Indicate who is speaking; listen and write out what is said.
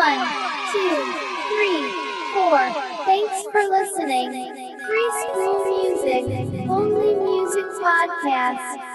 Speaker 1: One, two, three, four. Thanks for listening. Free school music, only music podcast.